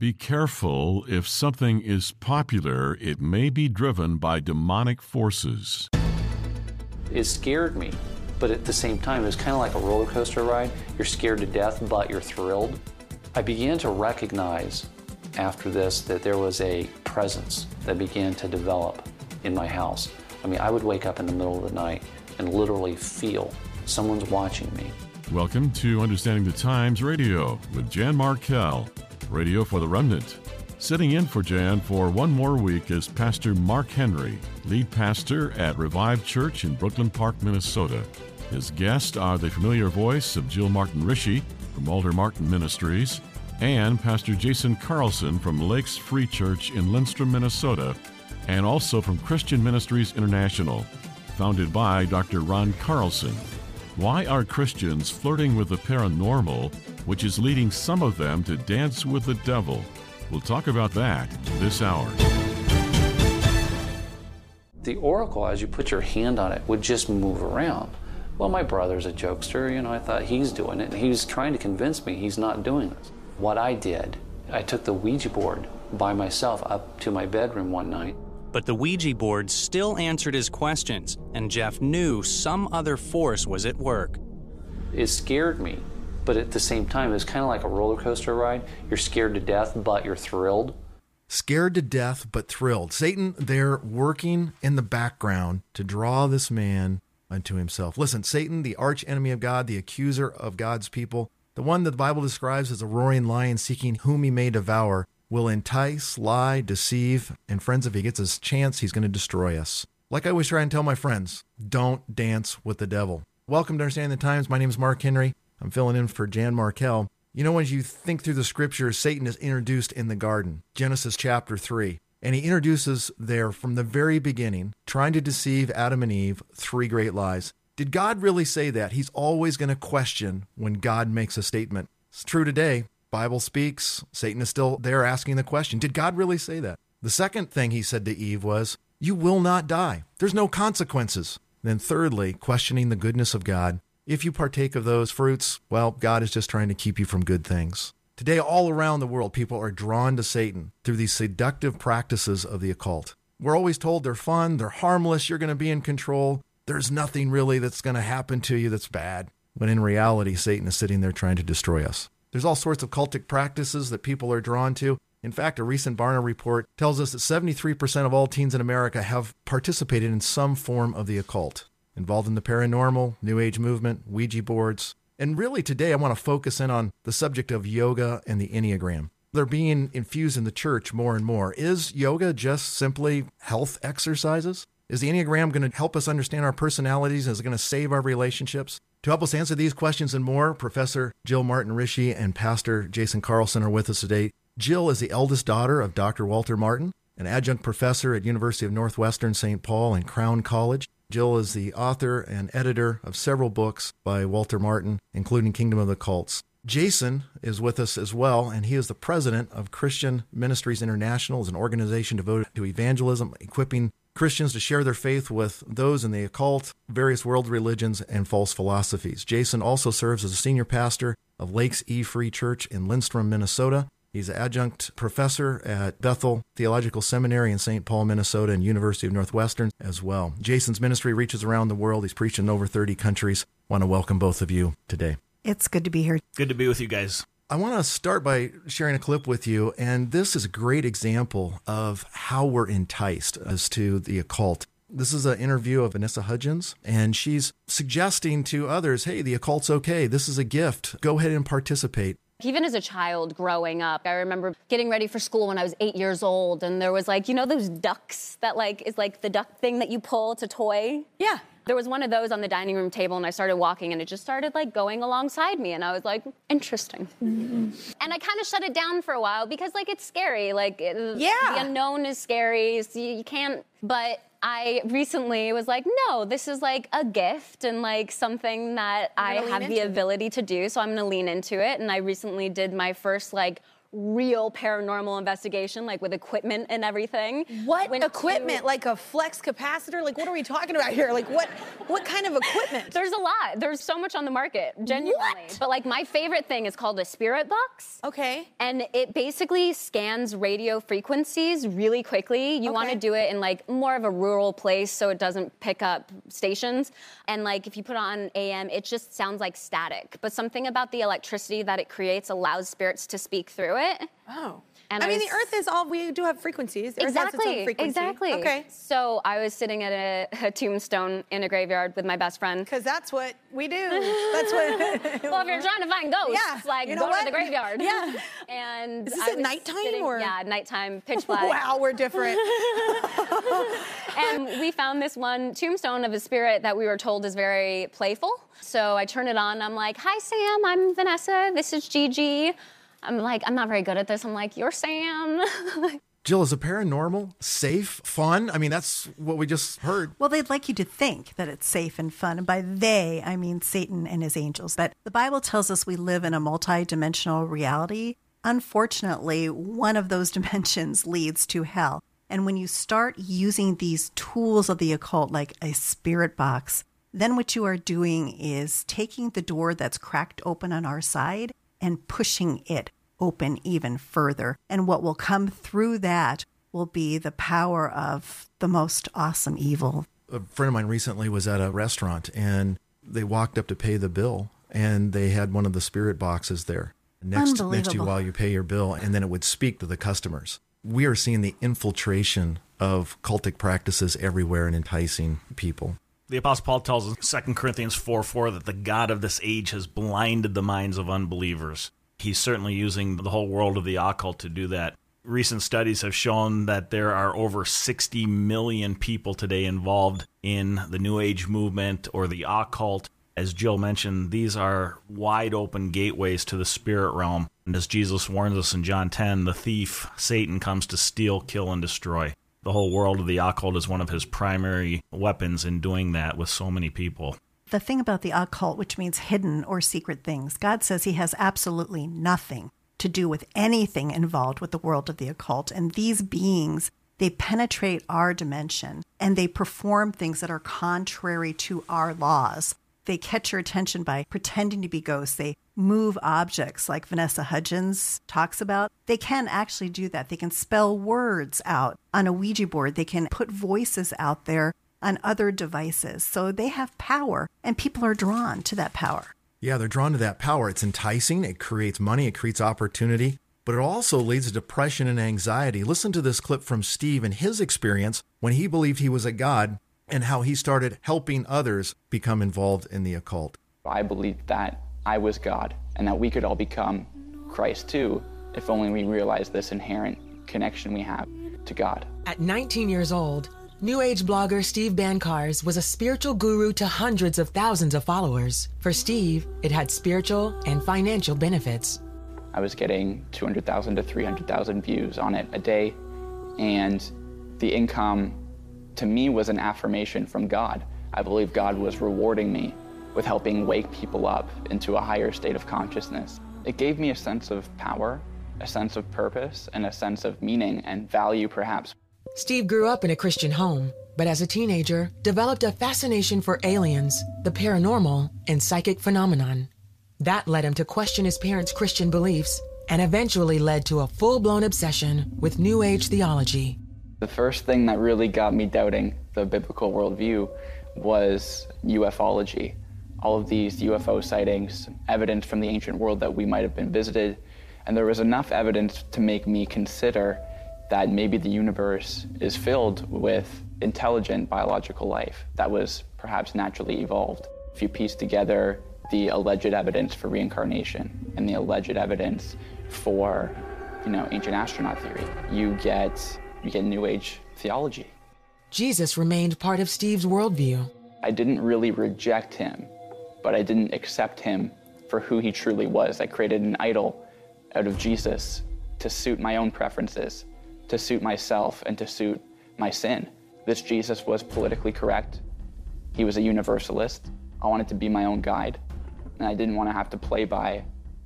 Be careful if something is popular, it may be driven by demonic forces. It scared me, but at the same time, it was kind of like a roller coaster ride. You're scared to death, but you're thrilled. I began to recognize after this that there was a presence that began to develop in my house. I mean, I would wake up in the middle of the night and literally feel someone's watching me. Welcome to Understanding the Times Radio with Jan Markell, Radio for the Remnant. Sitting in for Jan for one more week is Pastor Mark Henry, lead pastor at Revived Church in Brooklyn Park, Minnesota. His guests are the familiar voice of Jill Martin Rische from Walter Martin Ministries and Pastor Jason Carlson from Lakes Free Church in Lindstrom, Minnesota, and also from Christian Ministries International, founded by Dr. Ron Carlson. Why are Christians flirting with the paranormal, which is leading some of them to dance with the devil? We'll talk about that this hour. The oracle, as you put your hand on it, would just move around. Well, my brother's a jokester, you know, I thought he's doing it. He was trying to convince me he's not doing this. What I did, I took the Ouija board by myself up to my bedroom one night but the Ouija board still answered his questions, and Jeff knew some other force was at work. It scared me, but at the same time, it's kind of like a roller coaster ride. You're scared to death, but you're thrilled. Scared to death, but thrilled. Satan, they're working in the background to draw this man unto himself. Listen, Satan, the arch enemy of God, the accuser of God's people, the one that the Bible describes as a roaring lion seeking whom he may devour, will entice, lie, deceive, and friends, if he gets his chance, he's going to destroy us. Like I always try and tell my friends, don't dance with the devil. Welcome to Understanding the Times. My name is Mark Henry. I'm filling in for Jan Markell. You know, when you think through the scriptures, Satan is introduced in the garden, Genesis chapter 3. And he introduces there from the very beginning, trying to deceive Adam and Eve, three great lies. Did God really say that? He's always going to question when God makes a statement. It's true today. Bible speaks. Satan is still there asking the question Did God really say that? The second thing he said to Eve was, You will not die. There's no consequences. Then, thirdly, questioning the goodness of God. If you partake of those fruits, well, God is just trying to keep you from good things. Today, all around the world, people are drawn to Satan through these seductive practices of the occult. We're always told they're fun, they're harmless, you're going to be in control. There's nothing really that's going to happen to you that's bad. When in reality, Satan is sitting there trying to destroy us. There's all sorts of cultic practices that people are drawn to. In fact, a recent Barna report tells us that 73% of all teens in America have participated in some form of the occult, involved in the paranormal, New Age movement, Ouija boards. And really, today I want to focus in on the subject of yoga and the Enneagram. They're being infused in the church more and more. Is yoga just simply health exercises? Is the Enneagram going to help us understand our personalities? Is it going to save our relationships? To help us answer these questions and more, Professor Jill Martin Rische and Pastor Jason Carlson are with us today. Jill is the eldest daughter of Dr. Walter Martin, an adjunct professor at University of Northwestern St. Paul and Crown College. Jill is the author and editor of several books by Walter Martin, including Kingdom of the Cults. Jason is with us as well, and he is the president of Christian Ministries International, is an organization devoted to evangelism, equipping Christians to share their faith with those in the occult, various world religions, and false philosophies. Jason also serves as a senior pastor of Lakes E Free Church in Lindstrom, Minnesota. He's an adjunct professor at Bethel Theological Seminary in St. Paul, Minnesota, and University of Northwestern as well. Jason's ministry reaches around the world. He's preached in over 30 countries. Want to welcome both of you today. It's good to be here. Good to be with you guys. I want to start by sharing a clip with you, and this is a great example of how we're enticed as to the occult. This is an interview of Vanessa Hudgens, and she's suggesting to others, hey, the occult's okay. This is a gift. Go ahead and participate. Even as a child growing up, I remember getting ready for school when I was eight years old, and there was like, you know, those ducks that like is like the duck thing that you pull. It's a toy. Yeah. There was one of those on the dining room table, and I started walking, and it just started like going alongside me, and I was like, interesting. Mm-hmm. And I kind of shut it down for a while because like it's scary. Like yeah. the unknown is scary. So you, you can't. But I recently was like, no, this is like a gift and like something that I have the ability to do. So I'm to lean into it. And I recently did my first like real paranormal investigation, like with equipment and everything. What equipment? To... Like a flux capacitor? Like what are we talking about here? Like what what kind of equipment? There's a lot. There's so much on the market, genuinely. What? But like my favorite thing is called a spirit box. Okay. And it basically scans radio frequencies really quickly. You okay. want to do it in like more of a rural place so it doesn't pick up stations. And like if you put on AM, it just sounds like static. But something about the electricity that it creates allows spirits to speak through it. Oh. And I, I mean, was, the Earth is all we do have frequencies. The exactly. Exactly. Okay. So I was sitting at a, a tombstone in a graveyard with my best friend. Because that's what we do. That's what. well, if you're trying to find ghosts, yeah. like you know go what? to the graveyard. Yeah. And is this at nighttime sitting, or? Yeah, nighttime, pitch black. wow, we're different. and we found this one tombstone of a spirit that we were told is very playful. So I turn it on. I'm like, "Hi, Sam. I'm Vanessa. This is Gigi." I'm like, I'm not very good at this. I'm like, you're Sam. Jill, is a paranormal safe, fun? I mean, that's what we just heard. Well, they'd like you to think that it's safe and fun. And by they, I mean Satan and his angels. That the Bible tells us we live in a multi-dimensional reality. Unfortunately, one of those dimensions leads to hell. And when you start using these tools of the occult, like a spirit box, then what you are doing is taking the door that's cracked open on our side and pushing it open even further. And what will come through that will be the power of the most awesome evil. A friend of mine recently was at a restaurant and they walked up to pay the bill and they had one of the spirit boxes there next, next to you while you pay your bill and then it would speak to the customers. We are seeing the infiltration of cultic practices everywhere and enticing people. The Apostle Paul tells us 2 Corinthians 4 4 that the God of this age has blinded the minds of unbelievers. He's certainly using the whole world of the occult to do that. Recent studies have shown that there are over 60 million people today involved in the New Age movement or the occult. As Jill mentioned, these are wide open gateways to the spirit realm. And as Jesus warns us in John 10, the thief, Satan, comes to steal, kill, and destroy the whole world of the occult is one of his primary weapons in doing that with so many people. The thing about the occult, which means hidden or secret things, God says he has absolutely nothing to do with anything involved with the world of the occult. And these beings, they penetrate our dimension and they perform things that are contrary to our laws. They catch your attention by pretending to be ghosts. They move objects like Vanessa Hudgens talks about. They can actually do that. They can spell words out on a Ouija board. They can put voices out there on other devices. So they have power and people are drawn to that power. Yeah, they're drawn to that power. It's enticing, it creates money, it creates opportunity, but it also leads to depression and anxiety. Listen to this clip from Steve and his experience when he believed he was a god and how he started helping others become involved in the occult. I believed that I was God, and that we could all become Christ too, if only we realized this inherent connection we have to God. At 19 years old, New Age blogger Steve Bancarz was a spiritual guru to hundreds of thousands of followers. For Steve, it had spiritual and financial benefits. I was getting 200,000 to 300,000 views on it a day, and the income to me was an affirmation from God. I believe God was rewarding me with helping wake people up into a higher state of consciousness. It gave me a sense of power, a sense of purpose, and a sense of meaning and value, perhaps. Steve grew up in a Christian home, but as a teenager, developed a fascination for aliens, the paranormal, and psychic phenomenon. That led him to question his parents' Christian beliefs and eventually led to a full blown obsession with New Age theology. The first thing that really got me doubting the biblical worldview was ufology all of these UFO sightings, evidence from the ancient world that we might have been visited, and there was enough evidence to make me consider that maybe the universe is filled with intelligent biological life that was perhaps naturally evolved. If you piece together the alleged evidence for reincarnation and the alleged evidence for, you know, ancient astronaut theory, you get you get new age theology. Jesus remained part of Steve's worldview. I didn't really reject him but I didn't accept him for who he truly was. I created an idol out of Jesus to suit my own preferences, to suit myself, and to suit my sin. This Jesus was politically correct. He was a universalist. I wanted to be my own guide, and I didn't want to have to play by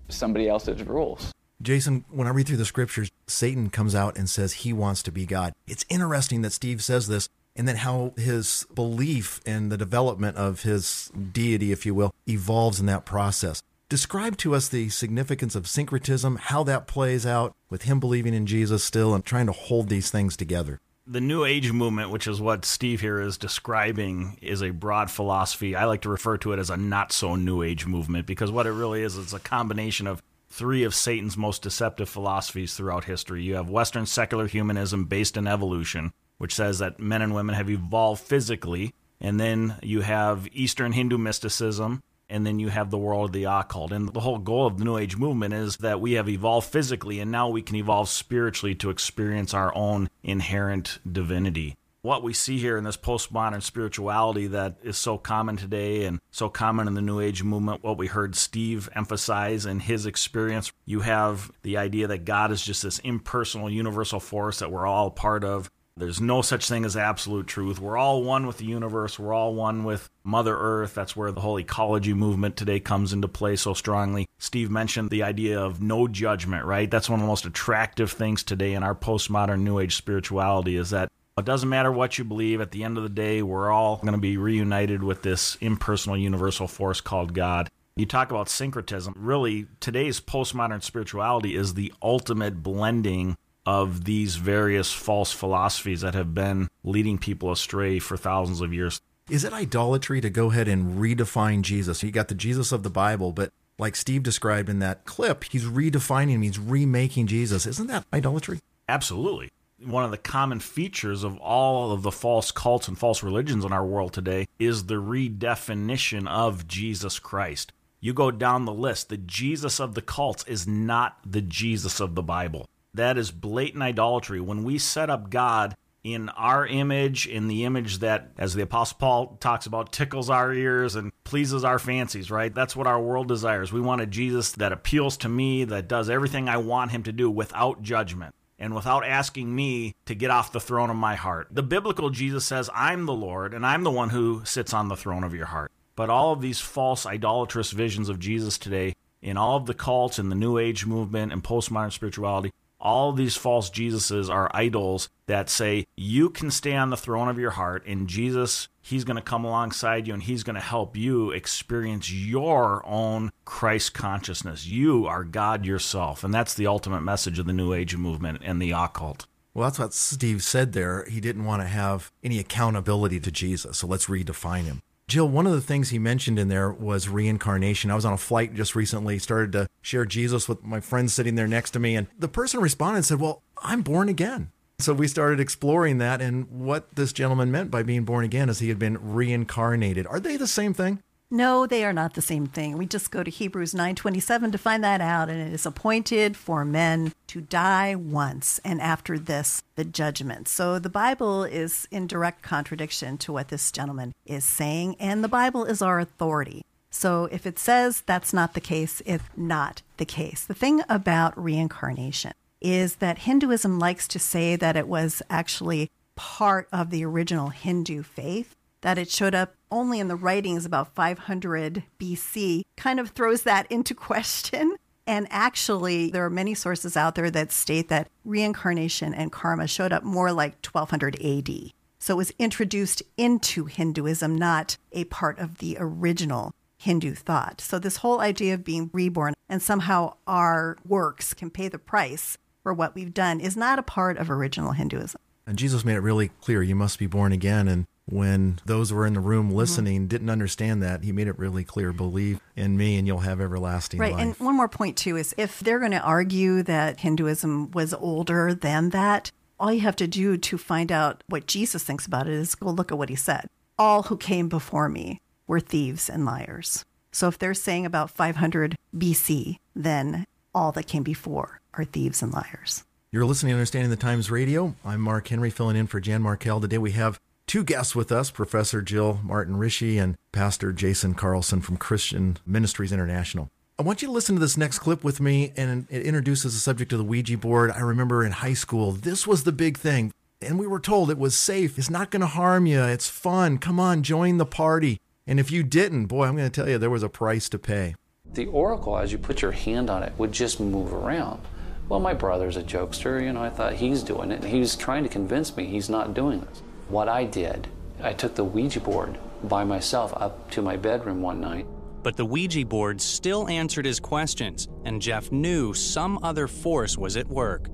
somebody else's rules. Jason, when I read through the scriptures, Satan comes out and says he wants to be God. It's interesting that Steve says this and then how his belief and the development of his deity, if you will, evolves in that process. Describe to us the significance of syncretism, how that plays out with him believing in Jesus still and trying to hold these things together. The New Age movement, which is what Steve here is describing, is a broad philosophy. I like to refer to it as a not so New Age movement because what it really is is a combination of three of Satan's most deceptive philosophies throughout history. You have Western secular humanism based in evolution, which says that men and women have evolved physically. And then you have Eastern Hindu mysticism, and then you have the world of the occult. And the whole goal of the New Age movement is that we have evolved physically and now we can evolve spiritually to experience our own inherent divinity. What we see here in this postmodern spirituality that is so common today and so common in the New Age movement, what we heard Steve emphasize in his experience, you have the idea that God is just this impersonal, universal force that we're all part of there's no such thing as absolute truth. We're all one with the universe. We're all one with Mother Earth. That's where the whole ecology movement today comes into play so strongly. Steve mentioned the idea of no judgment, right? That's one of the most attractive things today in our postmodern New Age spirituality is that it doesn't matter what you believe. At the end of the day, we're all going to be reunited with this impersonal universal force called God. You talk about syncretism. Really, today's postmodern spirituality is the ultimate blending of these various false philosophies that have been leading people astray for thousands of years. Is it idolatry to go ahead and redefine Jesus? You got the Jesus of the Bible, but like Steve described in that clip, he's redefining him, he's remaking Jesus. Isn't that idolatry? Absolutely. One of the common features of all of the false cults and false religions in our world today is the redefinition of Jesus Christ. You go down the list, the Jesus of the cults is not the Jesus of the Bible. That is blatant idolatry. When we set up God in our image, in the image that, as the Apostle Paul talks about, tickles our ears and pleases our fancies, right? That's what our world desires. We want a Jesus that appeals to me, that does everything I want him to do without judgment and without asking me to get off the throne of my heart. The biblical Jesus says, I'm the Lord and I'm the one who sits on the throne of your heart. But all of these false, idolatrous visions of Jesus today, in all of the cults and the New Age movement and postmodern spirituality, all these false Jesuses are idols that say you can stay on the throne of your heart and Jesus he's going to come alongside you and he's going to help you experience your own Christ consciousness. You are God yourself. And that's the ultimate message of the new age movement and the occult. Well, that's what Steve said there. He didn't want to have any accountability to Jesus. So let's redefine him. Jill, one of the things he mentioned in there was reincarnation. I was on a flight just recently, started to share Jesus with my friend sitting there next to me, and the person responded and said, Well, I'm born again. So we started exploring that and what this gentleman meant by being born again is he had been reincarnated. Are they the same thing? No, they are not the same thing. We just go to Hebrews 9:27 to find that out and it is appointed for men to die once and after this the judgment. So the Bible is in direct contradiction to what this gentleman is saying and the Bible is our authority. So if it says that's not the case, it's not the case. The thing about reincarnation is that Hinduism likes to say that it was actually part of the original Hindu faith that it showed up only in the writings about 500 BC kind of throws that into question. And actually, there are many sources out there that state that reincarnation and karma showed up more like 1200 AD. So it was introduced into Hinduism, not a part of the original Hindu thought. So, this whole idea of being reborn and somehow our works can pay the price for what we've done is not a part of original Hinduism. And Jesus made it really clear you must be born again. And when those who were in the room mm-hmm. listening mm-hmm. didn't understand that, he made it really clear believe in me and you'll have everlasting right. life. And one more point, too, is if they're going to argue that Hinduism was older than that, all you have to do to find out what Jesus thinks about it is go look at what he said. All who came before me were thieves and liars. So if they're saying about 500 BC, then all that came before are thieves and liars. You're listening to Understanding the Times Radio. I'm Mark Henry filling in for Jan Markell. Today we have two guests with us Professor Jill Martin Rische and Pastor Jason Carlson from Christian Ministries International. I want you to listen to this next clip with me, and it introduces the subject of the Ouija board. I remember in high school, this was the big thing. And we were told it was safe. It's not going to harm you. It's fun. Come on, join the party. And if you didn't, boy, I'm going to tell you, there was a price to pay. The oracle, as you put your hand on it, would just move around. well, my brother's a jokester. You know, I thought he's doing it. And he was trying to convince me he's not doing this. What I did, I took the Ouija board by myself up to my bedroom one night. But the Ouija board still answered his questions, and Jeff knew some other force was at work.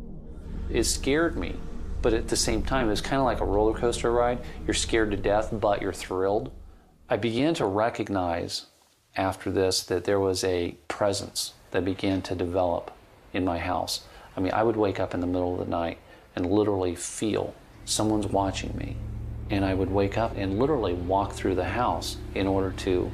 It scared me, but at the same time, it was kind of like a roller coaster ride. You're scared to death, but you're thrilled. I began to recognize after this that there was a presence that began to develop in my house. I mean, I would wake up in the middle of the night and literally feel someone's watching me. And I would wake up and literally walk through the house in order to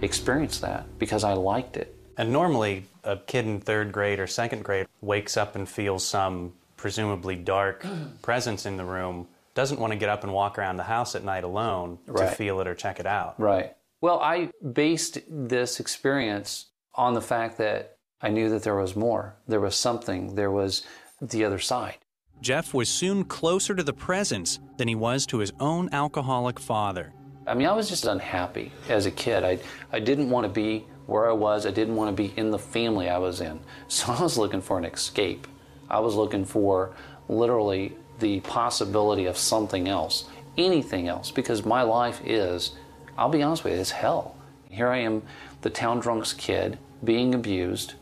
experience that because I liked it. And normally, a kid in third grade or second grade wakes up and feels some presumably dark presence in the room, doesn't want to get up and walk around the house at night alone Right. to feel it or check it out. Right. Well, I based this experience on the fact that I knew that there was more. There was something. There was the other side. Jeff was soon closer to the presence than he was to his own alcoholic father. I mean, I was just unhappy as a kid. I, I didn't want to be where I was. I didn't want to be in the family I was in. So I was looking for an escape. I was looking for literally the possibility of something else, anything else, because my life is, I'll be honest with you, it's hell. Here I am, the town drunk's kid, being abused,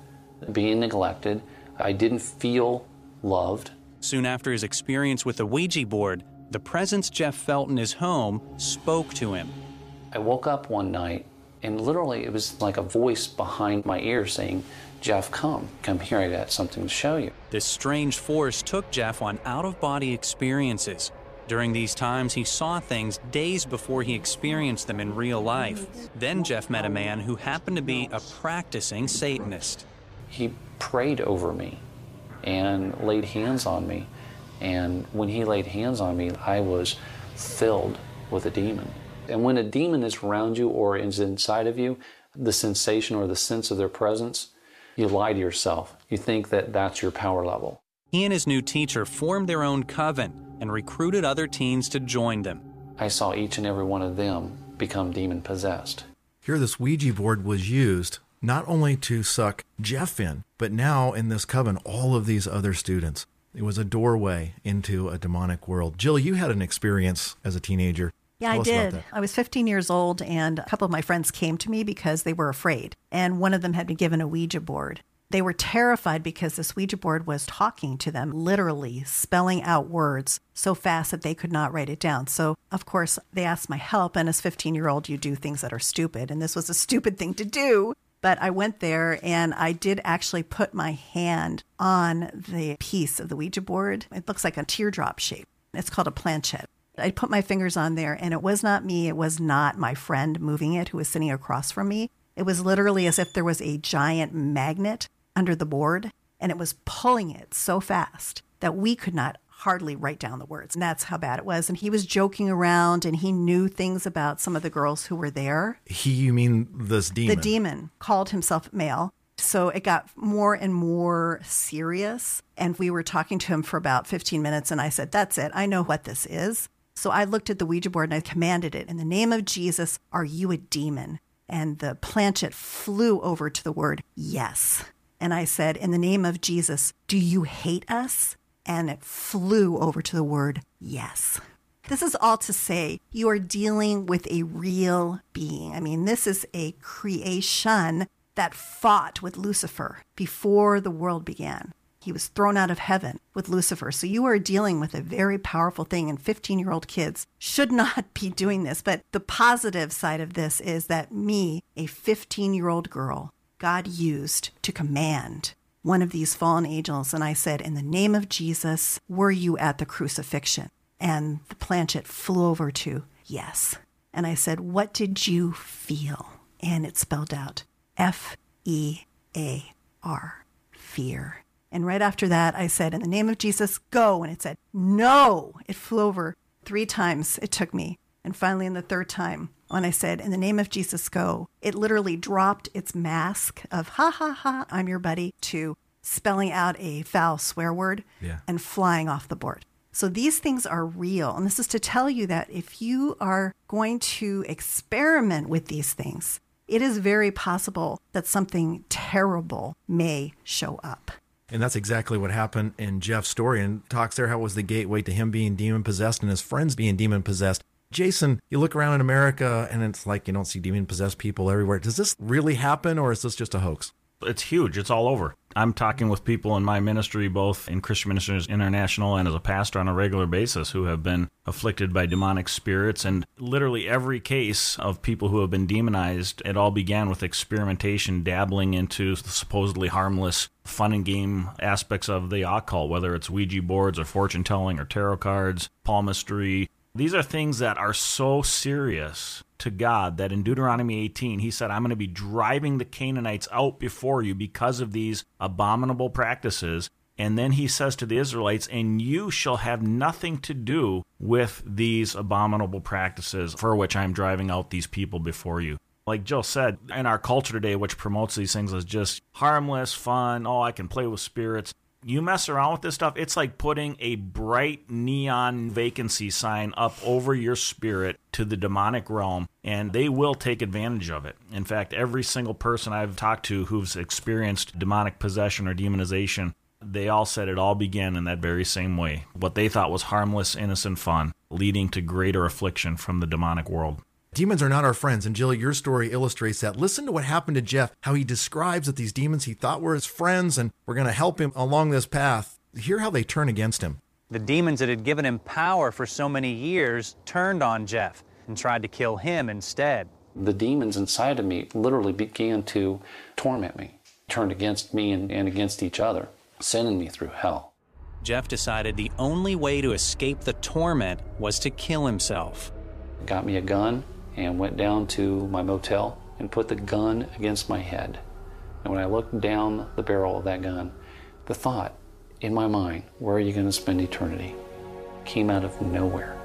being neglected. I didn't feel loved. Soon after his experience with the Ouija board, the presence Jeff felt in his home spoke to him. I woke up one night and literally it was like a voice behind my ear saying, Jeff, come, come here, I got something to show you. This strange force took Jeff on out of body experiences. During these times, he saw things days before he experienced them in real life. Then Jeff met a man who happened to be a practicing Satanist. He prayed over me and laid hands on me. And when he laid hands on me, I was filled with a demon. And when a demon is around you or is inside of you, the sensation or the sense of their presence, you lie to yourself. You think that that's your power level. He and his new teacher formed their own coven and recruited other teens to join them. I saw each and every one of them become demon possessed. Here, this Ouija board was used not only to suck Jeff in, but now in this coven, all of these other students. It was a doorway into a demonic world. Jill, you had an experience as a teenager. Yeah, Tell I did. I was 15 years old, and a couple of my friends came to me because they were afraid. And one of them had been given a Ouija board. They were terrified because this Ouija board was talking to them, literally spelling out words so fast that they could not write it down. So, of course, they asked my help. And as 15 year old, you do things that are stupid. And this was a stupid thing to do. But I went there and I did actually put my hand on the piece of the Ouija board. It looks like a teardrop shape. It's called a planchette. I put my fingers on there, and it was not me. It was not my friend moving it who was sitting across from me. It was literally as if there was a giant magnet under the board, and it was pulling it so fast that we could not hardly write down the words. And that's how bad it was. And he was joking around, and he knew things about some of the girls who were there. He, you mean this demon? The demon called himself male. So it got more and more serious. And we were talking to him for about 15 minutes. And I said, That's it. I know what this is. So I looked at the Ouija board and I commanded it, In the name of Jesus, are you a demon? And the planchette flew over to the word yes. And I said, In the name of Jesus, do you hate us? And it flew over to the word yes. This is all to say you are dealing with a real being. I mean, this is a creation that fought with Lucifer before the world began. He was thrown out of heaven with Lucifer. So you are dealing with a very powerful thing, and 15 year old kids should not be doing this. But the positive side of this is that me, a 15 year old girl, God used to command one of these fallen angels. And I said, In the name of Jesus, were you at the crucifixion? And the planchette flew over to yes. And I said, What did you feel? And it spelled out F E A R, fear. And right after that, I said, In the name of Jesus, go. And it said, No. It flew over three times. It took me. And finally, in the third time, when I said, In the name of Jesus, go, it literally dropped its mask of, Ha ha ha, I'm your buddy, to spelling out a foul swear word Yeah. and flying off the board. So these things are real. And this is to tell you that if you are going to experiment with these things, it is very possible that something terrible may show up. And that's exactly what happened in Jeff's story and talks there how it was the gateway to him being demon possessed and his friends being demon possessed. Jason, you look around in America and it's like you don't see demon possessed people everywhere. Does this really happen or is this just a hoax? It's huge. It's all over. I'm talking with people in my ministry, both in Christian Ministries International and as a pastor on a regular basis, who have been afflicted by demonic spirits. And literally every case of people who have been demonized, it all began with experimentation, dabbling into the supposedly harmless fun and game aspects of the occult, whether it's Ouija boards or fortune telling or tarot cards, palmistry. These are things that are so serious to God that in Deuteronomy 18, he said, I'm going to be driving the Canaanites out before you because of these abominable practices. And then he says to the Israelites, and you shall have nothing to do with these abominable practices for which I'm driving out these people before you. Like Jill said, in our culture today, which promotes these things as just harmless, fun, oh, I can play with spirits, you mess around with this stuff, it's like putting a bright neon vacancy sign up over your spirit to the demonic realm, and they will take advantage of it. In fact, every single person I've talked to who's experienced demonic possession or demonization, they all said it all began in that very same way. What they thought was harmless, innocent fun, leading to greater affliction from the demonic world. Demons are not our friends. And Jill, your story illustrates that. Listen to what happened to Jeff, how he describes that these demons he thought were his friends and were going to help him along this path. Hear how they turn against him. The demons that had given him power for so many years turned on Jeff and tried to kill him instead. The demons inside of me literally began to torment me, turned against me and, and against each other, sending me through hell. Jeff decided the only way to escape the torment was to kill himself. Got me a gun, and went down to my motel and put the gun against my head. And when I looked down the barrel of that gun, the thought in my mind, where are you going to spend eternity, came out of nowhere.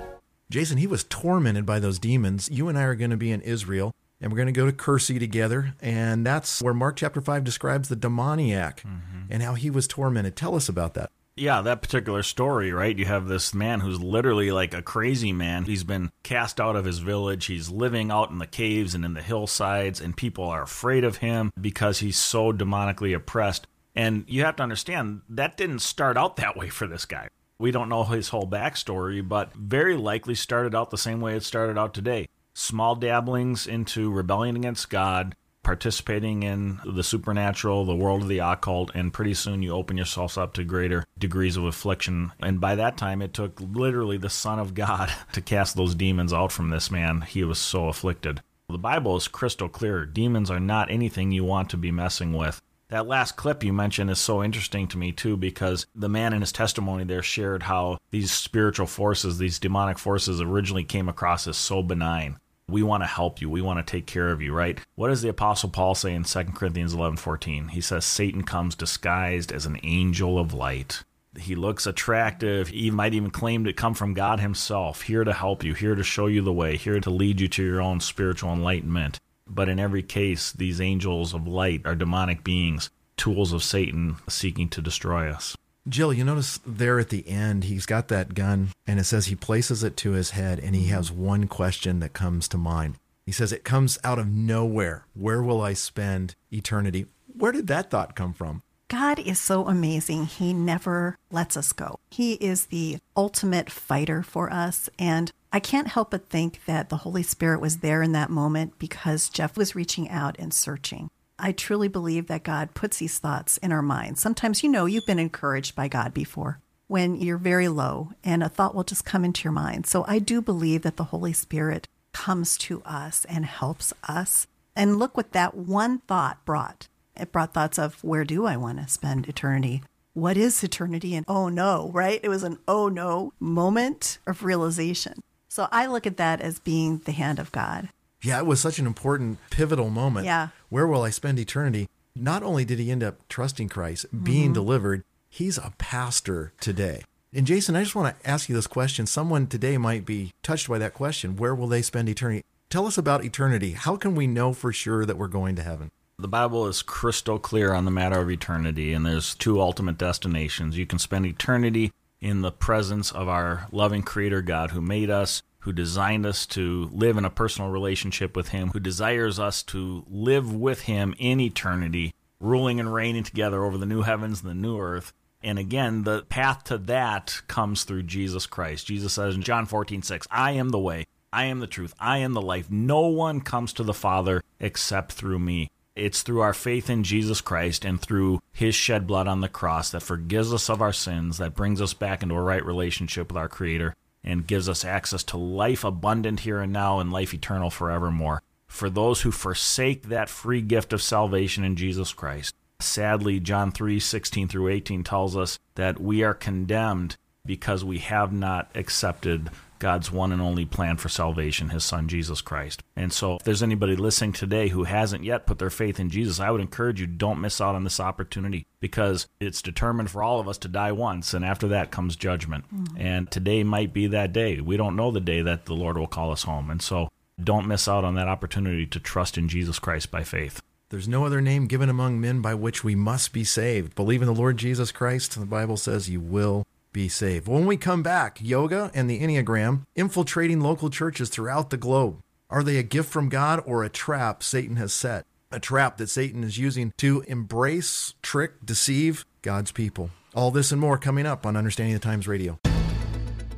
Jason, he was tormented by those demons. You and I are going to be in Israel and we're going to go to Kursi together. And that's where Mark chapter 5 describes the demoniac mm-hmm. and how he was tormented. Tell us about that. Yeah, that particular story, right? You have this man who's literally like a crazy man. He's been cast out of his village. He's living out in the caves and in the hillsides, and people are afraid of him because he's so demonically oppressed. And you have to understand that didn't start out that way for this guy. We don't know his whole backstory, but very likely started out the same way it started out today. Small dabblings into rebellion against God, participating in the supernatural, the world of the occult, and pretty soon you open yourselves up to greater degrees of affliction. And by that time, it took literally the Son of God to cast those demons out from this man. He was so afflicted. The Bible is crystal clear. Demons are not anything you want to be messing with. That last clip you mentioned is so interesting to me, too, because the man in his testimony there shared how these spiritual forces, these demonic forces, originally came across as so benign we want to help you. We want to take care of you, right? What does the apostle Paul say in 2 Corinthians 11, 14? He says Satan comes disguised as an angel of light. He looks attractive. He might even claim to come from God himself, here to help you, here to show you the way, here to lead you to your own spiritual enlightenment. But in every case, these angels of light are demonic beings, tools of Satan seeking to destroy us. Jill, you notice there at the end, he's got that gun and it says he places it to his head and he mm-hmm. has one question that comes to mind. He says, It comes out of nowhere. Where will I spend eternity? Where did that thought come from? God is so amazing. He never lets us go. He is the ultimate fighter for us. And I can't help but think that the Holy Spirit was there in that moment because Jeff was reaching out and searching. I truly believe that God puts these thoughts in our minds. Sometimes, you know, you've been encouraged by God before when you're very low and a thought will just come into your mind. So I do believe that the Holy Spirit comes to us and helps us. And look what that one thought brought. It brought thoughts of where do I want to spend eternity? What is eternity? And oh no, right? It was an oh no moment of realization. So I look at that as being the hand of God. Yeah, it was such an important, pivotal moment. Yeah. Where will I spend eternity? Not only did he end up trusting Christ, being mm-hmm. delivered, he's a pastor today. And Jason, I just want to ask you this question. Someone today might be touched by that question. Where will they spend eternity? Tell us about eternity. How can we know for sure that we're going to heaven? The Bible is crystal clear on the matter of eternity, and there's two ultimate destinations. You can spend eternity in the presence of our loving Creator God who made us, who designed us to live in a personal relationship with Him, who desires us to live with Him in eternity, ruling and reigning together over the new heavens and the new earth. And again, the path to that comes through Jesus Christ. Jesus says in John 14, 6, I am the way, I am the truth, I am the life. No one comes to the Father except through me. It's through our faith in Jesus Christ and through his shed blood on the cross that forgives us of our sins, that brings us back into a right relationship with our Creator, and gives us access to life abundant here and now and life eternal forevermore. For those who forsake that free gift of salvation in Jesus Christ, Sadly, John 3 16 through 18 tells us that we are condemned because we have not accepted God's one and only plan for salvation, his son Jesus Christ. And so, if there's anybody listening today who hasn't yet put their faith in Jesus, I would encourage you don't miss out on this opportunity because it's determined for all of us to die once, and after that comes judgment. Mm-hmm. And today might be that day. We don't know the day that the Lord will call us home. And so, don't miss out on that opportunity to trust in Jesus Christ by faith. There's no other name given among men by which we must be saved. Believe in the Lord Jesus Christ, the Bible says you will be saved. When we come back, yoga and the Enneagram infiltrating local churches throughout the globe. Are they a gift from God or a trap Satan has set? A trap that Satan is using to embrace, trick, deceive God's people. All this and more coming up on Understanding the Times Radio.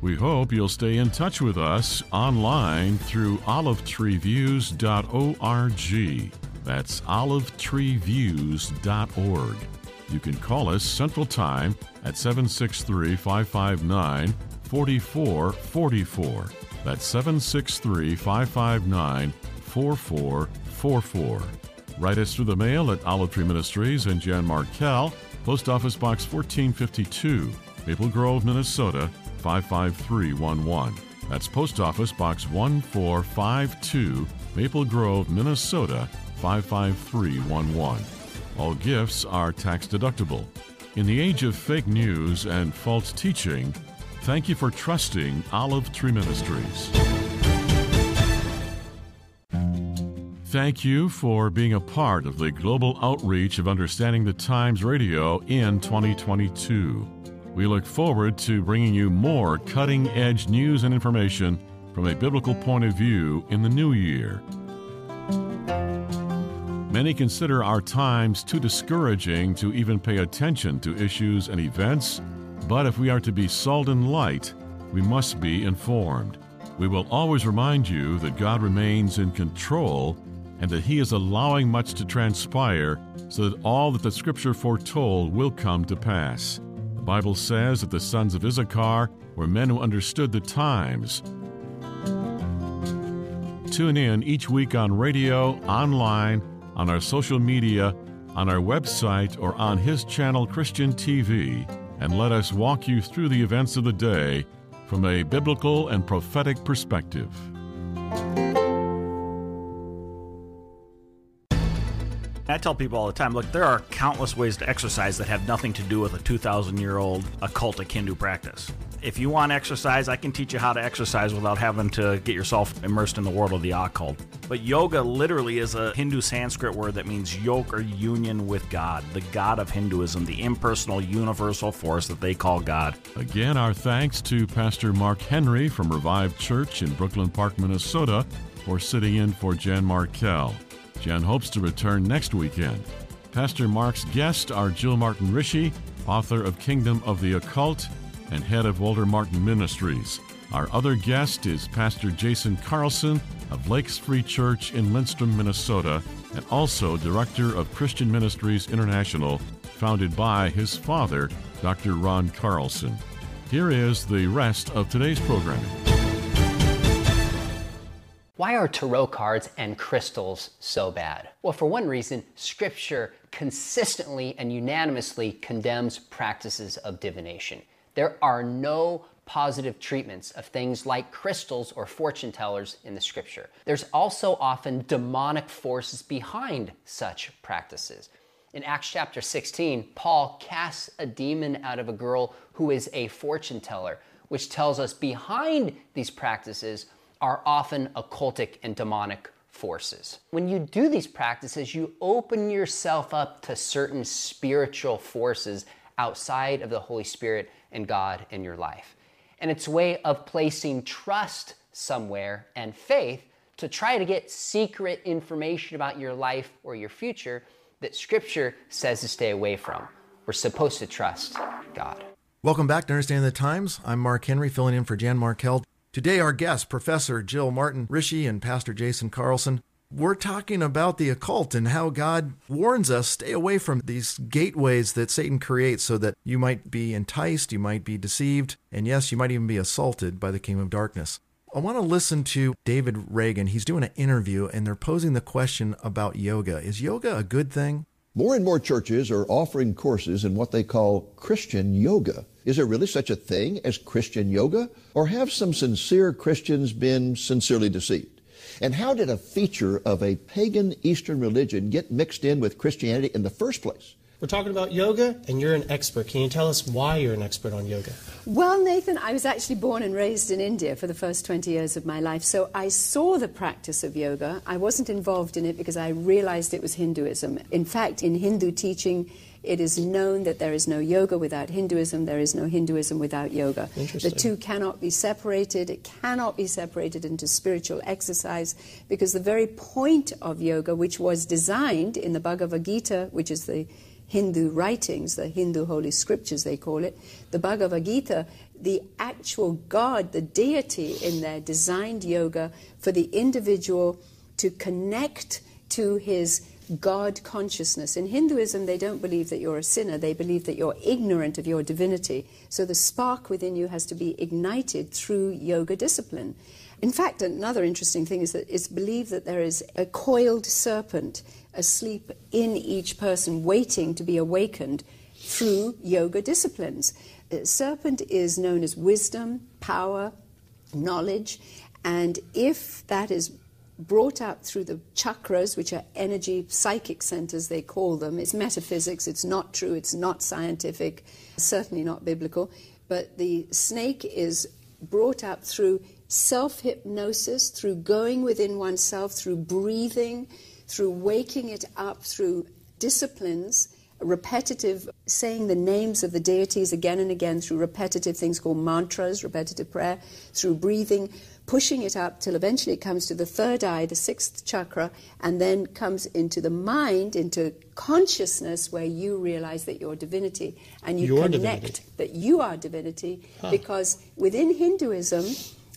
We hope you'll stay in touch with us online through olivetreeviews.org. That's olivetreeviews.org. You can call us Central Time at 763 559 4444. That's 763 559 4444. Write us through the mail at Olive Tree Ministries and Jan Markell, Post Office Box 1452, Maple Grove, Minnesota 55311. That's Post Office Box 1452, Maple Grove, Minnesota 55311. All gifts are tax deductible. In the age of fake news and false teaching, thank you for trusting Olive Tree Ministries. Thank you for being a part of the global outreach of Understanding the Times Radio in 2022. We look forward to bringing you more cutting edge news and information from a biblical point of view in the new year. Many consider our times too discouraging to even pay attention to issues and events, but if we are to be salt and light, we must be informed. We will always remind you that God remains in control and that He is allowing much to transpire so that all that the Scripture foretold will come to pass. The Bible says that the sons of Issachar were men who understood the times. Tune in each week on radio, online, on our social media, on our website, or on his channel Christian TV, and let us walk you through the events of the day from a biblical and prophetic perspective. I tell people all the time look, there are countless ways to exercise that have nothing to do with a 2,000 year old occultic Hindu practice if you want exercise, I can teach you how to exercise without having to get yourself immersed in the world of the occult. But yoga literally is a Hindu Sanskrit word that means yoke or union with God, the God of Hinduism, the impersonal universal force that they call God. Again, our thanks to Pastor Mark Henry from Revived Church in Brooklyn Park, Minnesota, for sitting in for Jan Markell. Jan hopes to return next weekend. Pastor Mark's guests are Jill Martin Rische, author of Kingdom of the Occult and head of Walter Martin Ministries. Our other guest is Pastor Jason Carlson of Lakes Free Church in Lindstrom, Minnesota, and also director of Christian Ministries International, founded by his father, Dr. Ron Carlson. Here is the rest of today's programming. Why are tarot cards and crystals so bad? Well, for one reason, Scripture consistently and unanimously condemns practices of divination. There are no positive treatments of things like crystals or fortune tellers in the scripture. There's also often demonic forces behind such practices. In Acts chapter 16, Paul casts a demon out of a girl who is a fortune teller, which tells us behind these practices are often occultic and demonic forces. When you do these practices, you open yourself up to certain spiritual forces outside of the Holy Spirit and God in your life. And it's a way of placing trust somewhere and faith to try to get secret information about your life or your future that Scripture says to stay away from. We're supposed to trust God. Welcome back to Understanding the Times. I'm Mark Henry, filling in for Jan Markell. Today, our guests, Professor Jill Martin Rische and Pastor Jason Carlson, we're talking about the occult and how God warns us stay away from these gateways that Satan creates so that you might be enticed, you might be deceived, and yes, you might even be assaulted by the kingdom of darkness. I want to listen to David Reagan. He's doing an interview and they're posing the question about yoga. Is yoga a good thing? More and more churches are offering courses in what they call Christian yoga. Is there really such a thing as Christian yoga? Or have some sincere Christians been sincerely deceived? And how did a feature of a pagan Eastern religion get mixed in with Christianity in the first place? We're talking about yoga, and you're an expert. Can you tell us why you're an expert on yoga? Well, Nathan, I was actually born and raised in India for the first 20 years of my life, so I saw the practice of yoga. I wasn't involved in it because I realized it was Hinduism. In fact, in Hindu teaching, it is known that there is no yoga without Hinduism, there is no Hinduism without yoga. The two cannot be separated. It cannot be separated into spiritual exercise because the very point of yoga, which was designed in the Bhagavad Gita, which is the Hindu writings, the Hindu holy scriptures, they call it, the Bhagavad Gita, the actual God, the deity in there, designed yoga for the individual to connect to his God consciousness. In Hinduism, they don't believe that you're a sinner, they believe that you're ignorant of your divinity. So the spark within you has to be ignited through yoga discipline. In fact, another interesting thing is that it's believed that there is a coiled serpent asleep in each person, waiting to be awakened through yoga disciplines. The serpent is known as wisdom, power, knowledge, and if that is brought up through the chakras, which are energy psychic centers, they call them, it's metaphysics, it's not true, it's not scientific, certainly not biblical, but the snake is brought up through self hypnosis, through going within oneself, through breathing, through waking it up through disciplines, repetitive saying the names of the deities again and again through repetitive things called mantras, repetitive prayer, through breathing, pushing it up till eventually it comes to the third eye, the sixth chakra, and then comes into the mind, into consciousness where you realize that you're divinity and you connect divinity. that you are divinity Huh. because within Hinduism,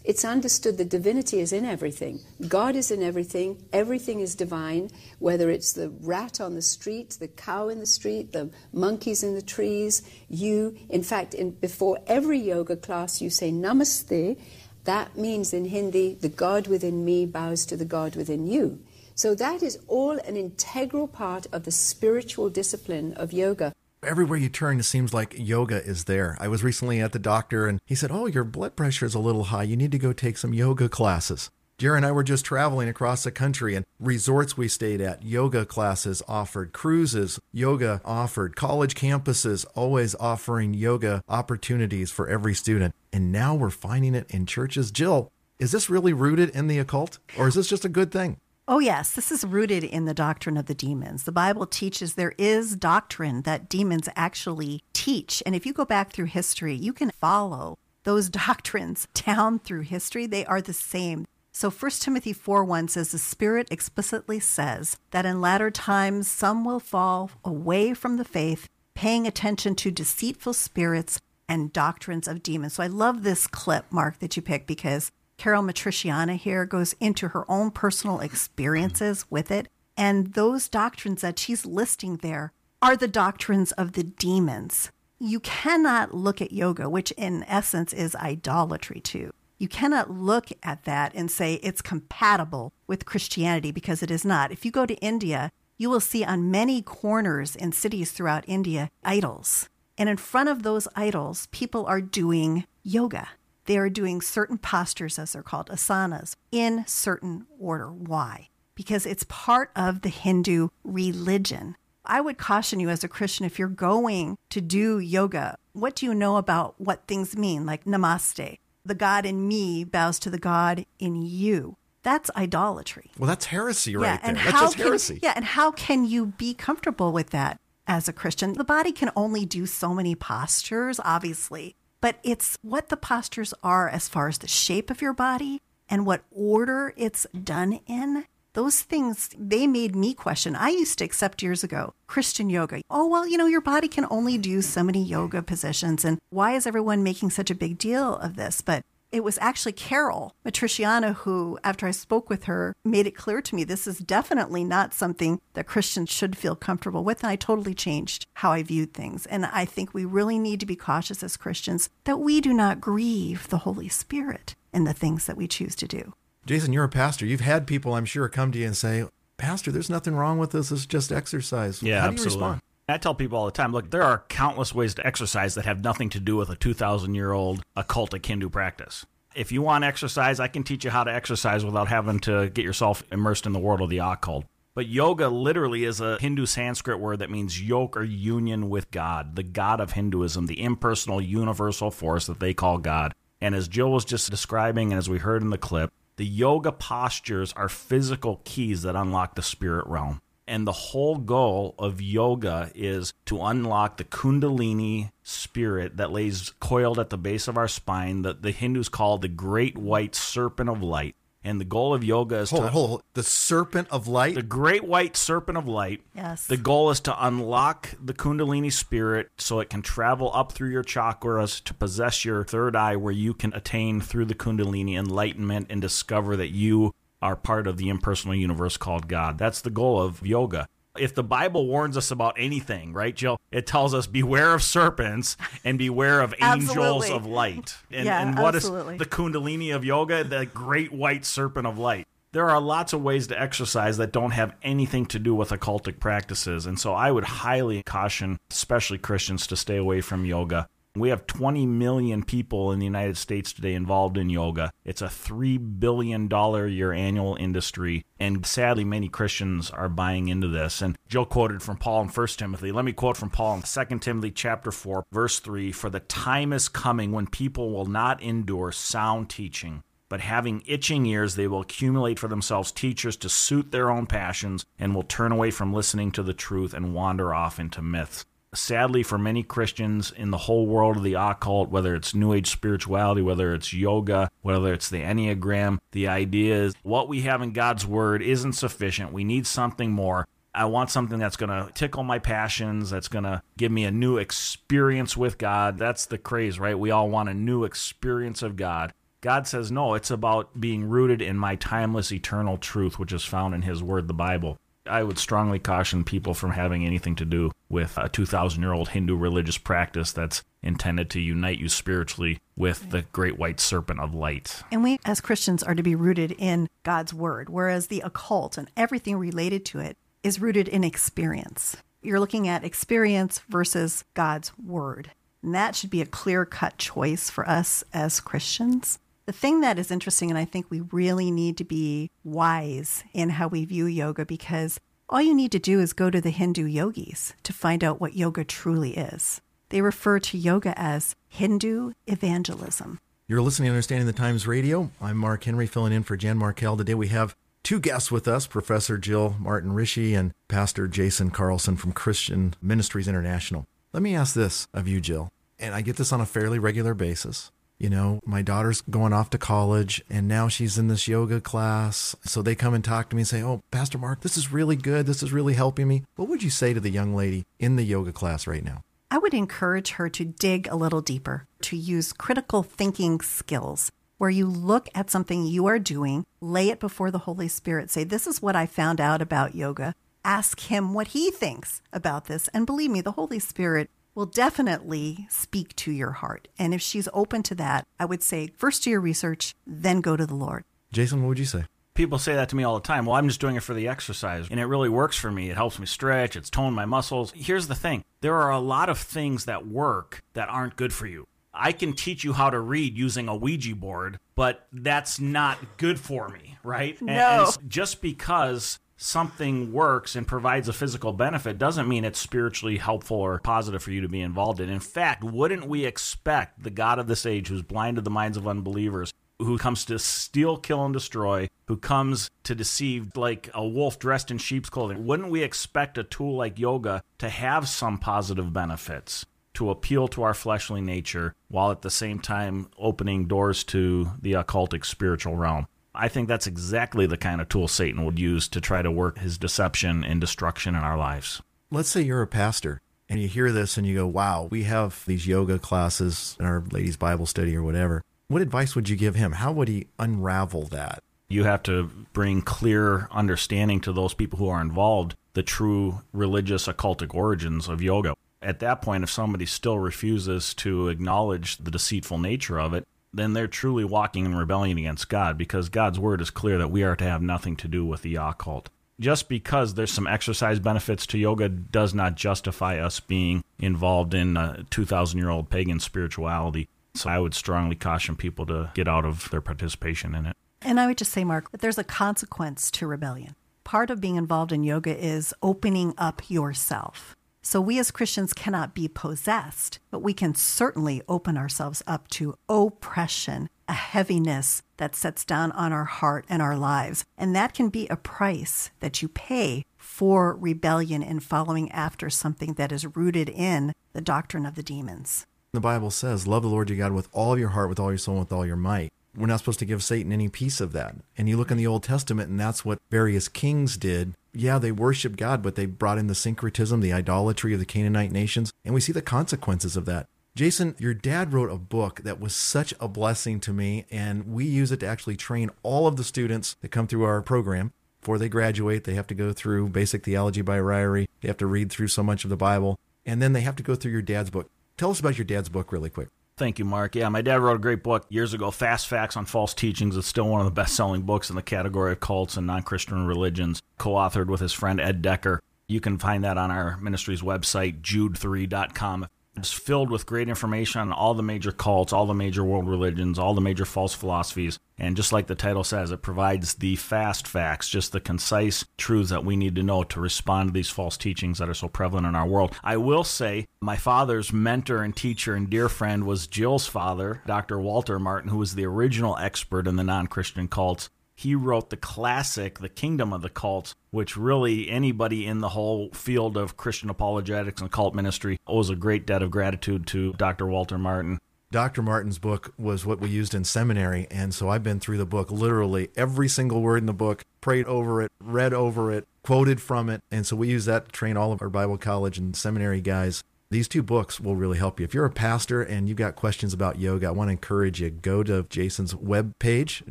it's understood that divinity is in everything. God is in everything. Everything is divine, whether it's the rat on the street, the cow in the street, the monkeys in the trees, you. In fact, in, before every yoga class, you say namaste. That means in Hindi, the God within me bows to the God within you. So that is all an integral part of the spiritual discipline of yoga. Everywhere you turn, it seems like yoga is there. I was recently at the doctor and he said, Oh, your blood pressure is a little high. You need to go take some yoga classes. Jerry and I were just traveling across the country and resorts we stayed at, yoga classes offered, cruises, yoga offered, college campuses always offering yoga opportunities for every student. And now we're finding it in churches. Jill, is this really rooted in the occult or is this just a good thing? Oh, yes, this is rooted in the doctrine of the demons. The Bible teaches there is doctrine that demons actually teach. And if you go back through history, you can follow those doctrines down through history. They are the same. So 1 Timothy 4 1 says, The Spirit explicitly says that in latter times some will fall away from the faith, paying attention to deceitful spirits and doctrines of demons. So I love this clip, Mark, that you picked because Caryl Matrisciana here goes into her own personal experiences with it. And those doctrines that she's listing there are the doctrines of the demons. You cannot look at yoga, which in essence is idolatry too. You cannot look at that and say it's compatible with Christianity because it is not. If you go to India, you will see on many corners in cities throughout India idols. And in front of those idols, people are doing yoga. They are doing certain postures, as they're called, asanas, in certain order. Why? Because it's part of the Hindu religion. I would caution you as a Christian if you're going to do yoga, what do you know about what things mean, like namaste? The God in me bows to the God in you. That's idolatry. Well, that's heresy right and there. That's just can, heresy. Yeah, and how can you be comfortable with that as a Christian? The body can only do so many postures, obviously, but it's what the postures are as far as the shape of your body and what order it's done in. Those things, they made me question. I used to accept years ago Christian yoga. Oh, well, you know, your body can only do so many yoga positions. And why is everyone making such a big deal of this? But it was actually Caryl Matrisciana who, after I spoke with her, made it clear to me this is definitely not something that Christians should feel comfortable with. And I totally changed how I viewed things. And I think we really need to be cautious as Christians that we do not grieve the Holy Spirit in the things that we choose to do. Jason, you're a pastor. You've had people, I'm sure, come to you and say, Pastor, there's nothing wrong with this. It's just exercise. Yeah, How do absolutely. you respond? I tell people all the time look, there are countless ways to exercise that have nothing to do with a 2,000 year old occultic Hindu practice. If you want exercise, I can teach you how to exercise without having to get yourself immersed in the world of the occult. But yoga literally is a Hindu Sanskrit word that means yoke or union with God, the God of Hinduism, the impersonal universal force that they call God. And as Jill was just describing, and as we heard in the clip, the yoga postures are physical keys that unlock the spirit realm. And the whole goal of yoga is to unlock the Kundalini spirit that lays coiled at the base of our spine, that the Hindus call the great white serpent of light. And the goal of yoga is Hold to on, hold. The serpent of light? the great white serpent of light. Yes. The goal is to unlock the Kundalini spirit so it can travel up through your chakras to possess your third eye, where you can attain through the Kundalini enlightenment and discover that you are part of the impersonal universe called God. That's the goal of yoga. If the Bible warns us about anything, right, Jill, it tells us beware of serpents and beware of angels of light. And, Yeah, and what is absolutely. the Kundalini of yoga? The great white serpent of light. There are lots of ways to exercise that don't have anything to do with occultic practices. And so I would highly caution, especially Christians, to stay away from yoga. We have 20 million people in the United States today involved in yoga. It's a $3 billion year annual industry. And sadly, many Christians are buying into this. And Joe quoted from Paul in 1 Timothy. Let me quote from Paul in 2 Timothy chapter 4, verse 3 For the time is coming when people will not endure sound teaching. But having itching ears, they will accumulate for themselves teachers to suit their own passions and will turn away from listening to the truth and wander off into myths sadly for many Christians in the whole world of the occult, whether it's New Age spirituality, whether it's yoga, whether it's the Enneagram, the idea is what we have in God's Word isn't sufficient. We need something more. I want something that's going to tickle my passions, that's going to give me a new experience with God. That's the craze, right? We all want a new experience of God. God says, no, it's about being rooted in my timeless, eternal truth, which is found in His Word, the Bible. I would strongly caution people from having anything to do with a 2,000 year old Hindu religious practice that's intended to unite you spiritually with the great white serpent of light. And we, as Christians, are to be rooted in God's word, whereas the occult and everything related to it is rooted in experience. You're looking at experience versus God's word. And that should be a clear cut choice for us as Christians. The thing that is interesting, and I think we really need to be wise in how we view yoga because all you need to do is go to the Hindu yogis to find out what yoga truly is. They refer to yoga as Hindu evangelism. You're listening to Understanding the Times Radio. I'm Mark Henry filling in for Jan Markell. Today we have two guests with us Professor Jill Martin Rische and Pastor Jason Carlson from Christian Ministries International. Let me ask this of you, Jill, and I get this on a fairly regular basis. You know, my daughter's going off to college and now she's in this yoga class. So they come and talk to me and say, Oh, Pastor Mark, this is really good. This is really helping me. What would you say to the young lady in the yoga class right now? I would encourage her to dig a little deeper, to use critical thinking skills where you look at something you are doing, lay it before the Holy Spirit, say, This is what I found out about yoga. Ask him what he thinks about this. And believe me, the Holy Spirit will definitely speak to your heart. And if she's open to that, I would say first do your research, then go to the Lord. Jason, what would you say? People say that to me all the time. Well, I'm just doing it for the exercise, and it really works for me. It helps me stretch, it's toned my muscles. Here's the thing there are a lot of things that work that aren't good for you. I can teach you how to read using a Ouija board, but that's not good for me, right? And- No. and just because something works and provides a physical benefit doesn't mean it's spiritually helpful or positive for you to be involved in. In fact, wouldn't we expect the God of this age who's blinded the minds of unbelievers, who comes to steal, kill, and destroy, who comes to deceive like a wolf dressed in sheep's clothing, wouldn't we expect a tool like yoga to have some positive benefits? To appeal to our fleshly nature while at the same time opening doors to the occultic spiritual realm. I think that's exactly the kind of tool Satan would use to try to work his deception and destruction in our lives. Let's say you're a pastor and you hear this and you go, wow, we have these yoga classes in our ladies' Bible study or whatever. What advice would you give him? How would he unravel that? You have to bring clear understanding to those people who are involved the true religious occultic origins of yoga. At that point, if somebody still refuses to acknowledge the deceitful nature of it, then they're truly walking in rebellion against God because God's word is clear that we are to have nothing to do with the occult. Just because there's some exercise benefits to yoga does not justify us being involved in a 2,000 year old pagan spirituality. So I would strongly caution people to get out of their participation in it. And I would just say, Mark, that there's a consequence to rebellion. Part of being involved in yoga is opening up yourself. So we as Christians cannot be possessed, but we can certainly open ourselves up to oppression, a heaviness that sets down on our heart and our lives. And that can be a price that you pay for rebellion and following after something that is rooted in the doctrine of the demons. The Bible says, Love the Lord your God with all your heart, with all your soul, with all your might. We're not supposed to give Satan any piece of that. And you look in the Old Testament, and that's what various kings did. Yeah, they worship God, but they brought in the syncretism, the idolatry of the Canaanite nations, and we see the consequences of that. Jason, your dad wrote a book that was such a blessing to me, and we use it to actually train all of the students that come through our program. Before they graduate, they have to go through basic theology by Ryrie. They have to read through so much of the Bible, and then they have to go through your dad's book. Tell us about your dad's book really quick. Thank you, Mark. Yeah, my dad wrote a great book years ago, Fast Facts on False Teachings. It's still one of the best selling books in the category of cults and non Christian religions, co authored with his friend Ed Decker. You can find that on our ministry's website, jude3.com. It's filled with great information on all the major cults, all the major world religions, all the major false philosophies. And just like the title says, it provides the fast facts, just the concise truths that we need to know to respond to these false teachings that are so prevalent in our world. I will say, my father's mentor and teacher and dear friend was Jill's father, Dr. Walter Martin, who was the original expert in the non Christian cults he wrote the classic, The Kingdom of the Cults, which really anybody in the whole field of Christian apologetics and cult ministry owes a great debt of gratitude to Dr. Walter Martin. Dr. Martin's book was what we used in seminary. And so I've been through the book literally every single word in the book, prayed over it, read over it, quoted from it. And so we use that to train all of our Bible college and seminary guys these two books will really help you. If you're a pastor and you've got questions about yoga, I want to encourage you go to Jason's webpage,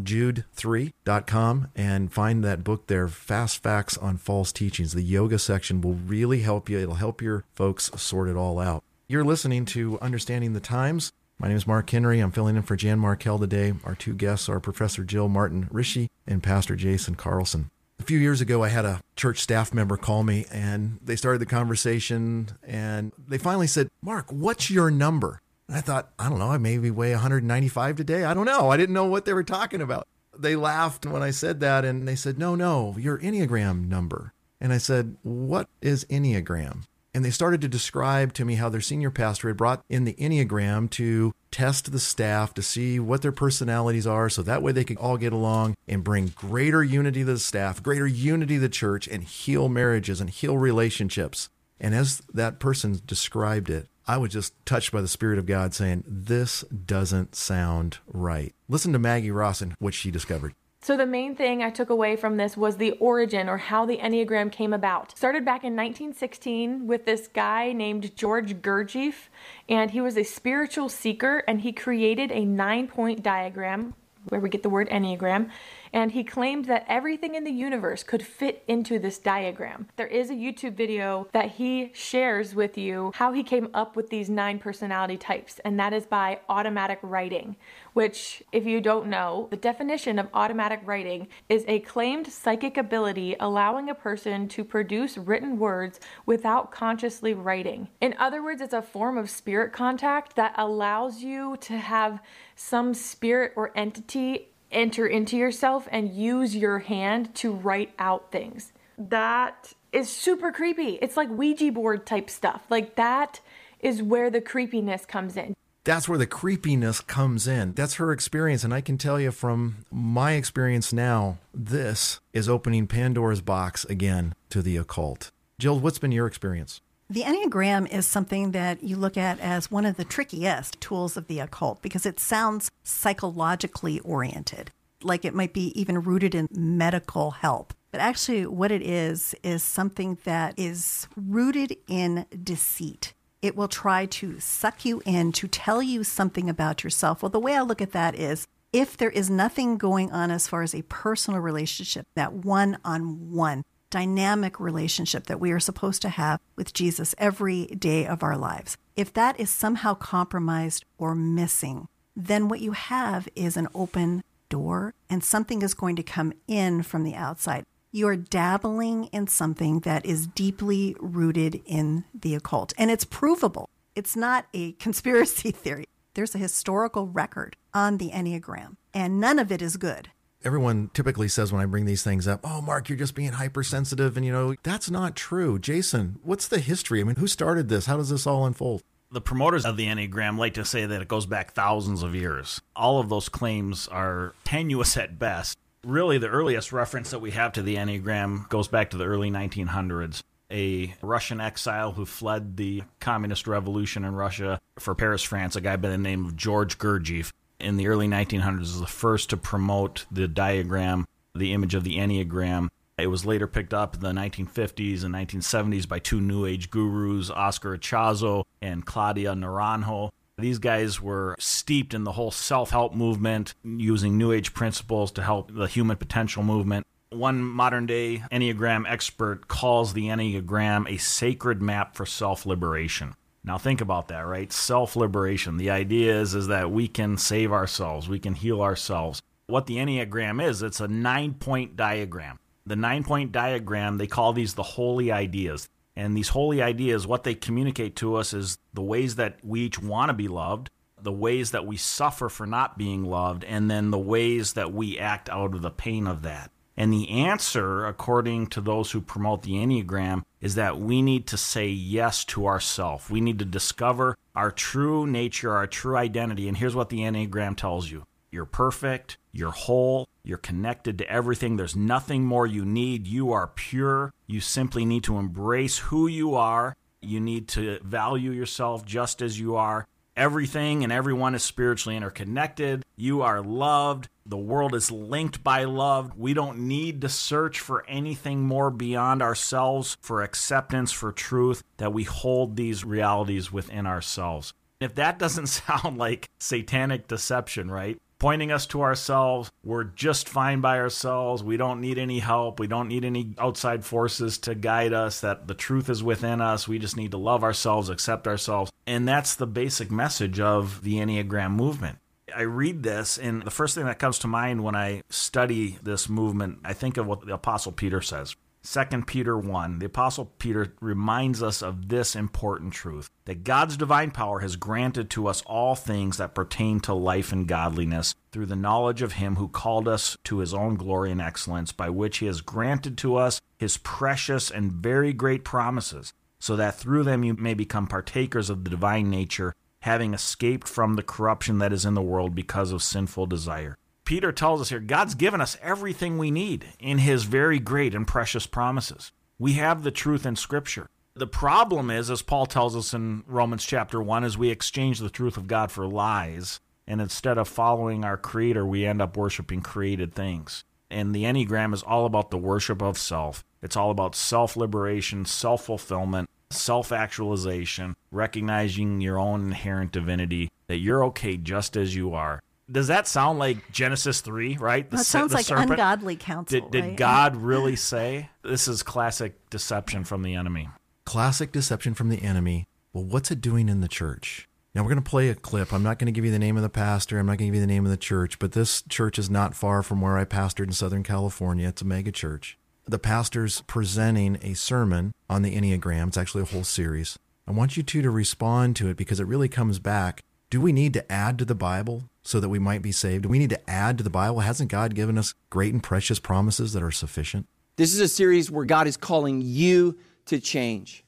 jude3.com, and find that book there, Fast Facts on False Teachings. The yoga section will really help you. It'll help your folks sort it all out. You're listening to Understanding the Times. My name is Mark Henry. I'm filling in for Jan Markell today. Our two guests are Professor Jill Martin Rische and Pastor Jason Carlson a few years ago, I had a church staff member call me and they started the conversation and they finally said, Mark, what's your number? And I thought, I don't know, I maybe weigh 195 today. I don't know. I didn't know what they were talking about. They laughed when I said that and they said, No, no, your Enneagram number. And I said, What is Enneagram? And they started to describe to me how their senior pastor had brought in the Enneagram to test the staff to see what their personalities are so that way they could all get along and bring greater unity to the staff, greater unity to the church, and heal marriages and heal relationships. And as that person described it, I was just touched by the Spirit of God saying, This doesn't sound right. Listen to Maggie Ross and what she discovered. So, the main thing I took away from this was the origin or how the Enneagram came about. Started back in 1916 with this guy named George Gurdjieff, and he was a spiritual seeker and he created a nine point diagram where we get the word Enneagram and he claimed that everything in the universe could fit into this diagram. There is a YouTube video that he shares with you how he came up with these nine personality types, and that is by automatic writing, which, if you don't know, the definition of automatic writing is a claimed psychic ability allowing a person to produce written words without consciously writing. In other words, it's a form of spirit contact that allows you to have some spirit or entity enter into yourself and use your hand to write out things. That is super creepy. It's like Ouija board type stuff. Like that is where the creepiness comes in. That's where the creepiness comes in. That's her experience. And I can tell you from my experience now, this is opening Pandora's box again to the occult. Jill, what's been your experience? The Enneagram is something that you look at as one of the trickiest tools of the occult because it sounds psychologically oriented. like it might be even rooted in medical help. But actually, what it is, is something that is rooted in deceit. It will try to suck you in to tell you something about yourself. Well, the way I look at that is if there is nothing going on as far as a personal relationship, that one on one dynamic relationship that we are supposed to have with Jesus every day of our lives, if that is somehow compromised or missing, then what you have is an open door and something is going to come in from the outside. You're dabbling in something that is deeply rooted in the occult and it's provable. It's not a conspiracy theory. There's a historical record on the Enneagram, and none of it is good. Everyone typically says when I bring these things up, oh, Mark, you're just being hypersensitive. And, you know, that's not true. Jason, what's the history? I mean, who started this? How does this all unfold? The promoters of the Enneagram like to say that it goes back thousands of years. All of those claims are tenuous at best. Really, the earliest reference that we have to the Enneagram goes back to the early 1900s a Russian exile who fled the communist revolution in Russia for Paris, France, a guy by the name of George Gurdjieff in the early 1900s was the first to promote the diagram, the image of the Enneagram. It was later picked up in the 1950s and 1970s by two New Age gurus, Oscar Ichazo and Claudio Naranjo. These guys were steeped in the whole self help movement, using New Age principles to help the human potential movement. One modern day Enneagram expert calls the Enneagram a sacred map for self liberation. Now think about that, right? Self liberation. The idea is, is that we can save ourselves, we can heal ourselves. What the Enneagram is, it's a nine point diagram. The nine point diagram, they call these the holy ideas. And these holy ideas, what they communicate to us is the ways that we each want to be loved, the ways that we suffer for not being loved, and then the ways that we act out of the pain of that. And the answer, according to those who promote the Enneagram, is that we need to say yes to ourself. We need to discover our true nature, our true identity. And here's what the Enneagram tells you you're perfect, you're whole, you're connected to everything. There's nothing more you need. You are pure. You simply need to embrace who you are. You need to value yourself just as you are. Everything and everyone is spiritually interconnected. You are loved. The world is linked by love. We don't need to search for anything more beyond ourselves for acceptance, for truth, that we hold these realities within ourselves. If that doesn't sound like satanic deception, right? Pointing us to ourselves, we're just fine by ourselves. We don't need any help. We don't need any outside forces to guide us, that the truth is within us. We just need to love ourselves, accept ourselves. And that's the basic message of the Enneagram movement. I read this, and the first thing that comes to mind when I study this movement, I think of what the Apostle Peter says. 2 Peter 1, the Apostle Peter reminds us of this important truth that God's divine power has granted to us all things that pertain to life and godliness through the knowledge of Him who called us to His own glory and excellence, by which He has granted to us His precious and very great promises so that through them you may become partakers of the divine nature, having escaped from the corruption that is in the world because of sinful desire. Peter tells us here God's given us everything we need in his very great and precious promises. We have the truth in Scripture. The problem is, as Paul tells us in Romans chapter 1, is we exchange the truth of God for lies. And instead of following our Creator, we end up worshiping created things. And the Enneagram is all about the worship of self. It's all about self liberation, self fulfillment, self actualization, recognizing your own inherent divinity, that you're okay just as you are. Does that sound like Genesis 3, right? The, that sounds like serpent? ungodly counsel. Did, did right? God really say? This is classic deception from the enemy. Classic deception from the enemy. Well, what's it doing in the church? Now, we're going to play a clip. I'm not going to give you the name of the pastor. I'm not going to give you the name of the church, but this church is not far from where I pastored in Southern California. It's a mega church the pastor's presenting a sermon on the Enneagram. It's actually a whole series. I want you two to respond to it because it really comes back. Do we need to add to the Bible so that we might be saved? Do we need to add to the Bible? Hasn't God given us great and precious promises that are sufficient? This is a series where God is calling you to change.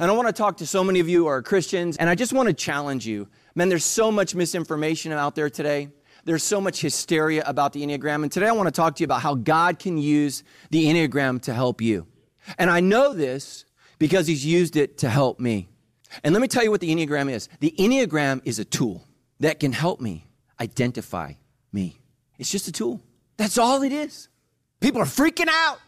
And I want to talk to so many of you who are Christians, and I just want to challenge you. Man, there's so much misinformation out there today. There's so much hysteria about the Enneagram. And today I want to talk to you about how God can use the Enneagram to help you. And I know this because He's used it to help me. And let me tell you what the Enneagram is the Enneagram is a tool that can help me identify me. It's just a tool. That's all it is. People are freaking out.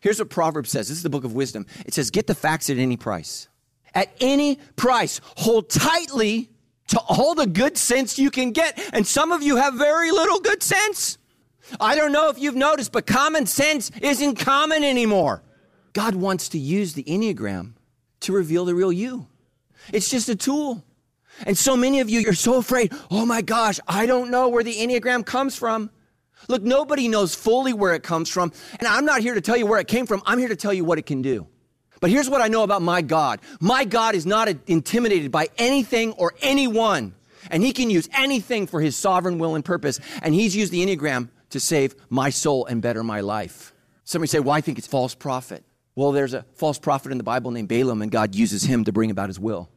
Here's what Proverbs says this is the book of wisdom. It says, Get the facts at any price. At any price, hold tightly to all the good sense you can get. And some of you have very little good sense. I don't know if you've noticed, but common sense isn't common anymore. God wants to use the Enneagram to reveal the real you. It's just a tool. And so many of you, you're so afraid. Oh my gosh, I don't know where the Enneagram comes from. Look, nobody knows fully where it comes from. And I'm not here to tell you where it came from. I'm here to tell you what it can do. But here's what I know about my God my God is not intimidated by anything or anyone. And he can use anything for his sovereign will and purpose. And he's used the Enneagram to save my soul and better my life. Somebody say, well, I think it's false prophet. Well, there's a false prophet in the Bible named Balaam, and God uses him to bring about his will.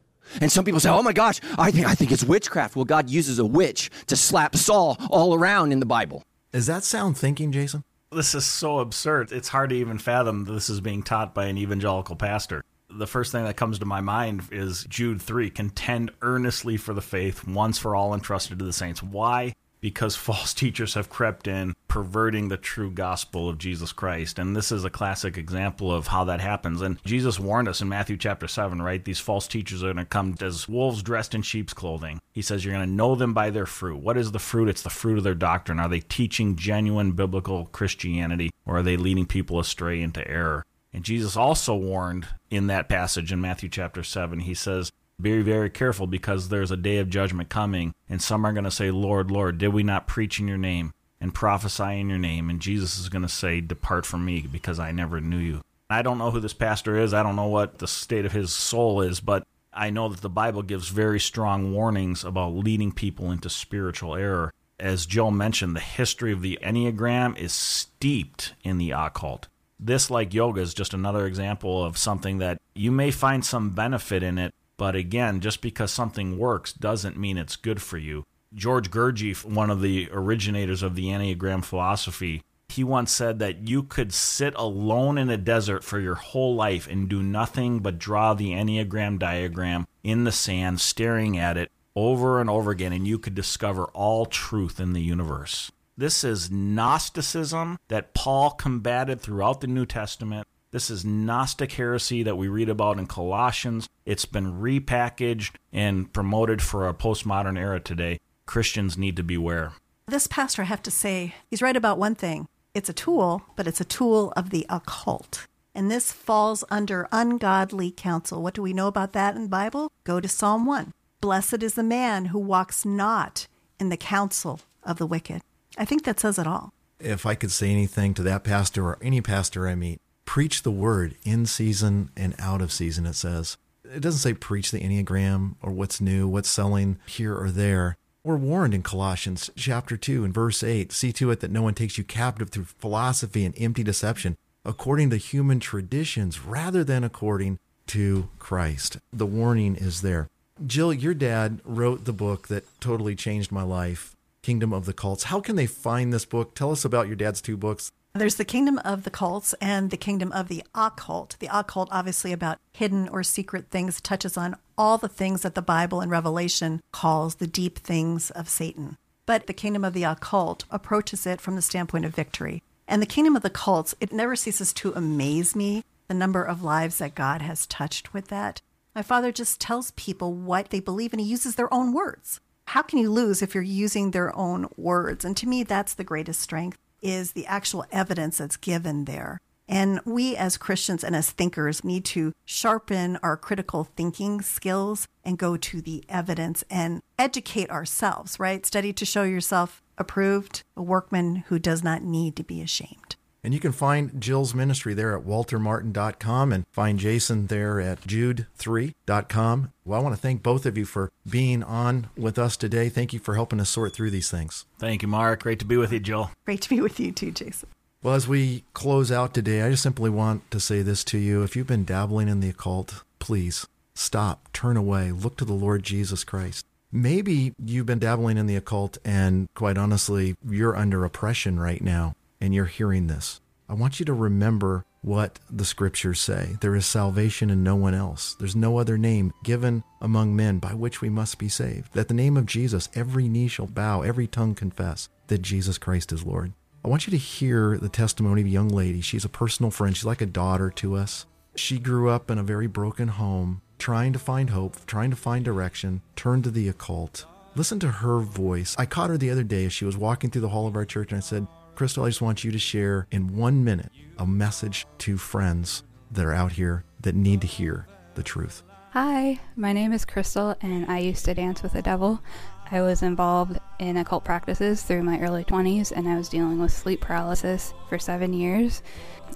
And some people say, "Oh my gosh, I think I think it's witchcraft." Well, God uses a witch to slap Saul all around in the Bible. Is that sound thinking, Jason? This is so absurd. It's hard to even fathom this is being taught by an evangelical pastor. The first thing that comes to my mind is Jude 3 contend earnestly for the faith, once for all entrusted to the saints. Why? Because false teachers have crept in, perverting the true gospel of Jesus Christ. And this is a classic example of how that happens. And Jesus warned us in Matthew chapter 7, right? These false teachers are going to come as wolves dressed in sheep's clothing. He says you're going to know them by their fruit. What is the fruit? It's the fruit of their doctrine. Are they teaching genuine biblical Christianity or are they leading people astray into error? And Jesus also warned in that passage in Matthew chapter 7, he says, be very careful because there's a day of judgment coming, and some are going to say, Lord, Lord, did we not preach in your name and prophesy in your name? And Jesus is going to say, Depart from me because I never knew you. I don't know who this pastor is. I don't know what the state of his soul is, but I know that the Bible gives very strong warnings about leading people into spiritual error. As Jill mentioned, the history of the Enneagram is steeped in the occult. This, like yoga, is just another example of something that you may find some benefit in it, but again, just because something works doesn't mean it's good for you. George Gurdjieff, one of the originators of the Enneagram philosophy, he once said that you could sit alone in a desert for your whole life and do nothing but draw the Enneagram diagram in the sand, staring at it over and over again, and you could discover all truth in the universe. This is Gnosticism that Paul combated throughout the New Testament. This is Gnostic heresy that we read about in Colossians. It's been repackaged and promoted for a postmodern era today. Christians need to beware. This pastor, I have to say, he's right about one thing. It's a tool, but it's a tool of the occult. And this falls under ungodly counsel. What do we know about that in the Bible? Go to Psalm 1. Blessed is the man who walks not in the counsel of the wicked. I think that says it all. If I could say anything to that pastor or any pastor I meet, preach the word in season and out of season, it says. It doesn't say preach the Enneagram or what's new, what's selling here or there. We're warned in Colossians chapter 2 and verse 8 see to it that no one takes you captive through philosophy and empty deception, according to human traditions, rather than according to Christ. The warning is there. Jill, your dad wrote the book that totally changed my life, Kingdom of the Cults. How can they find this book? Tell us about your dad's two books. There's the kingdom of the cults and the kingdom of the occult. The occult, obviously, about hidden or secret things, touches on all the things that the Bible and Revelation calls the deep things of Satan. But the kingdom of the occult approaches it from the standpoint of victory. And the kingdom of the cults, it never ceases to amaze me the number of lives that God has touched with that. My father just tells people what they believe and he uses their own words. How can you lose if you're using their own words? And to me, that's the greatest strength is the actual evidence that's given there. And we as Christians and as thinkers need to sharpen our critical thinking skills and go to the evidence and educate ourselves, right? Study to show yourself approved, a workman who does not need to be ashamed. And you can find Jill's ministry there at waltermartin.com and find Jason there at jude3.com. Well, I want to thank both of you for being on with us today. Thank you for helping us sort through these things. Thank you, Mark. Great to be with you, Jill. Great to be with you too, Jason. Well, as we close out today, I just simply want to say this to you. If you've been dabbling in the occult, please stop, turn away, look to the Lord Jesus Christ. Maybe you've been dabbling in the occult and quite honestly, you're under oppression right now and you're hearing this, I want you to remember what the scriptures say. There is salvation in no one else. There's no other name given among men by which we must be saved. That the name of Jesus, every knee shall bow, every tongue confess that Jesus Christ is Lord. I want you to hear the testimony of a young lady. She's a personal friend, she's like a daughter to us. She grew up in a very broken home, trying to find hope, trying to find direction, turned to the occult. Listen to her voice. I caught her the other day as she was walking through the hall of our church, and I said, Crystal, I just want you to share in one minute a message to friends that are out here that need to hear the truth. Hi, my name is Crystal, and I used to dance with the devil. I was involved in occult practices through my early 20s, and I was dealing with sleep paralysis for seven years.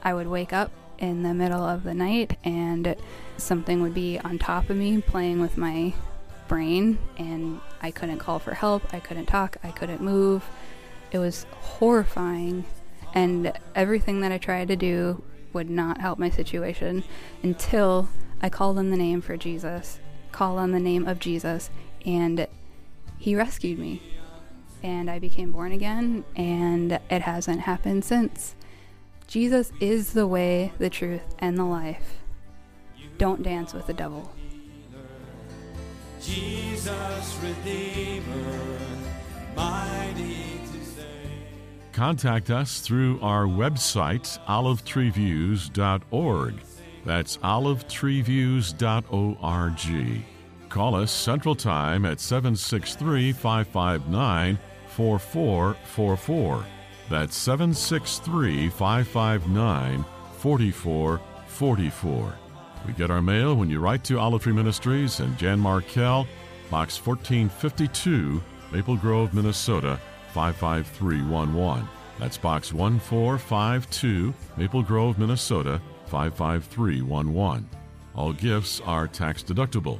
I would wake up in the middle of the night, and something would be on top of me playing with my brain, and I couldn't call for help, I couldn't talk, I couldn't move. It was horrifying, and everything that I tried to do would not help my situation until I called on the name for Jesus, called on the name of Jesus, and He rescued me. And I became born again, and it hasn't happened since. Jesus is the way, the truth, and the life. Don't dance with the devil. Jesus Redeemer, mighty. Contact us through our website, olivetreeviews.org. That's olivetreeviews.org. Call us Central Time at 763 559 4444. That's 763 559 4444. We get our mail when you write to Olive Tree Ministries and Jan Markell, Box 1452, Maple Grove, Minnesota 55311. That's Box 1452, Maple Grove, Minnesota 55311. All gifts are tax deductible.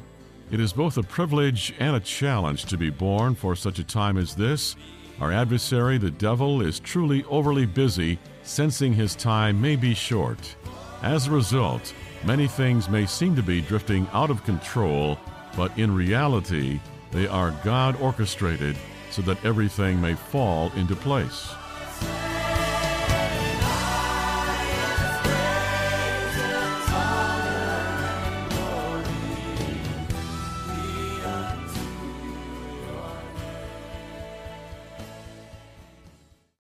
It is both a privilege and a challenge to be born for such a time as this our adversary, the devil, is truly overly busy, sensing his time may be short. As a result, many things may seem to be drifting out of control, but in reality, they are God orchestrated so that everything may fall into place.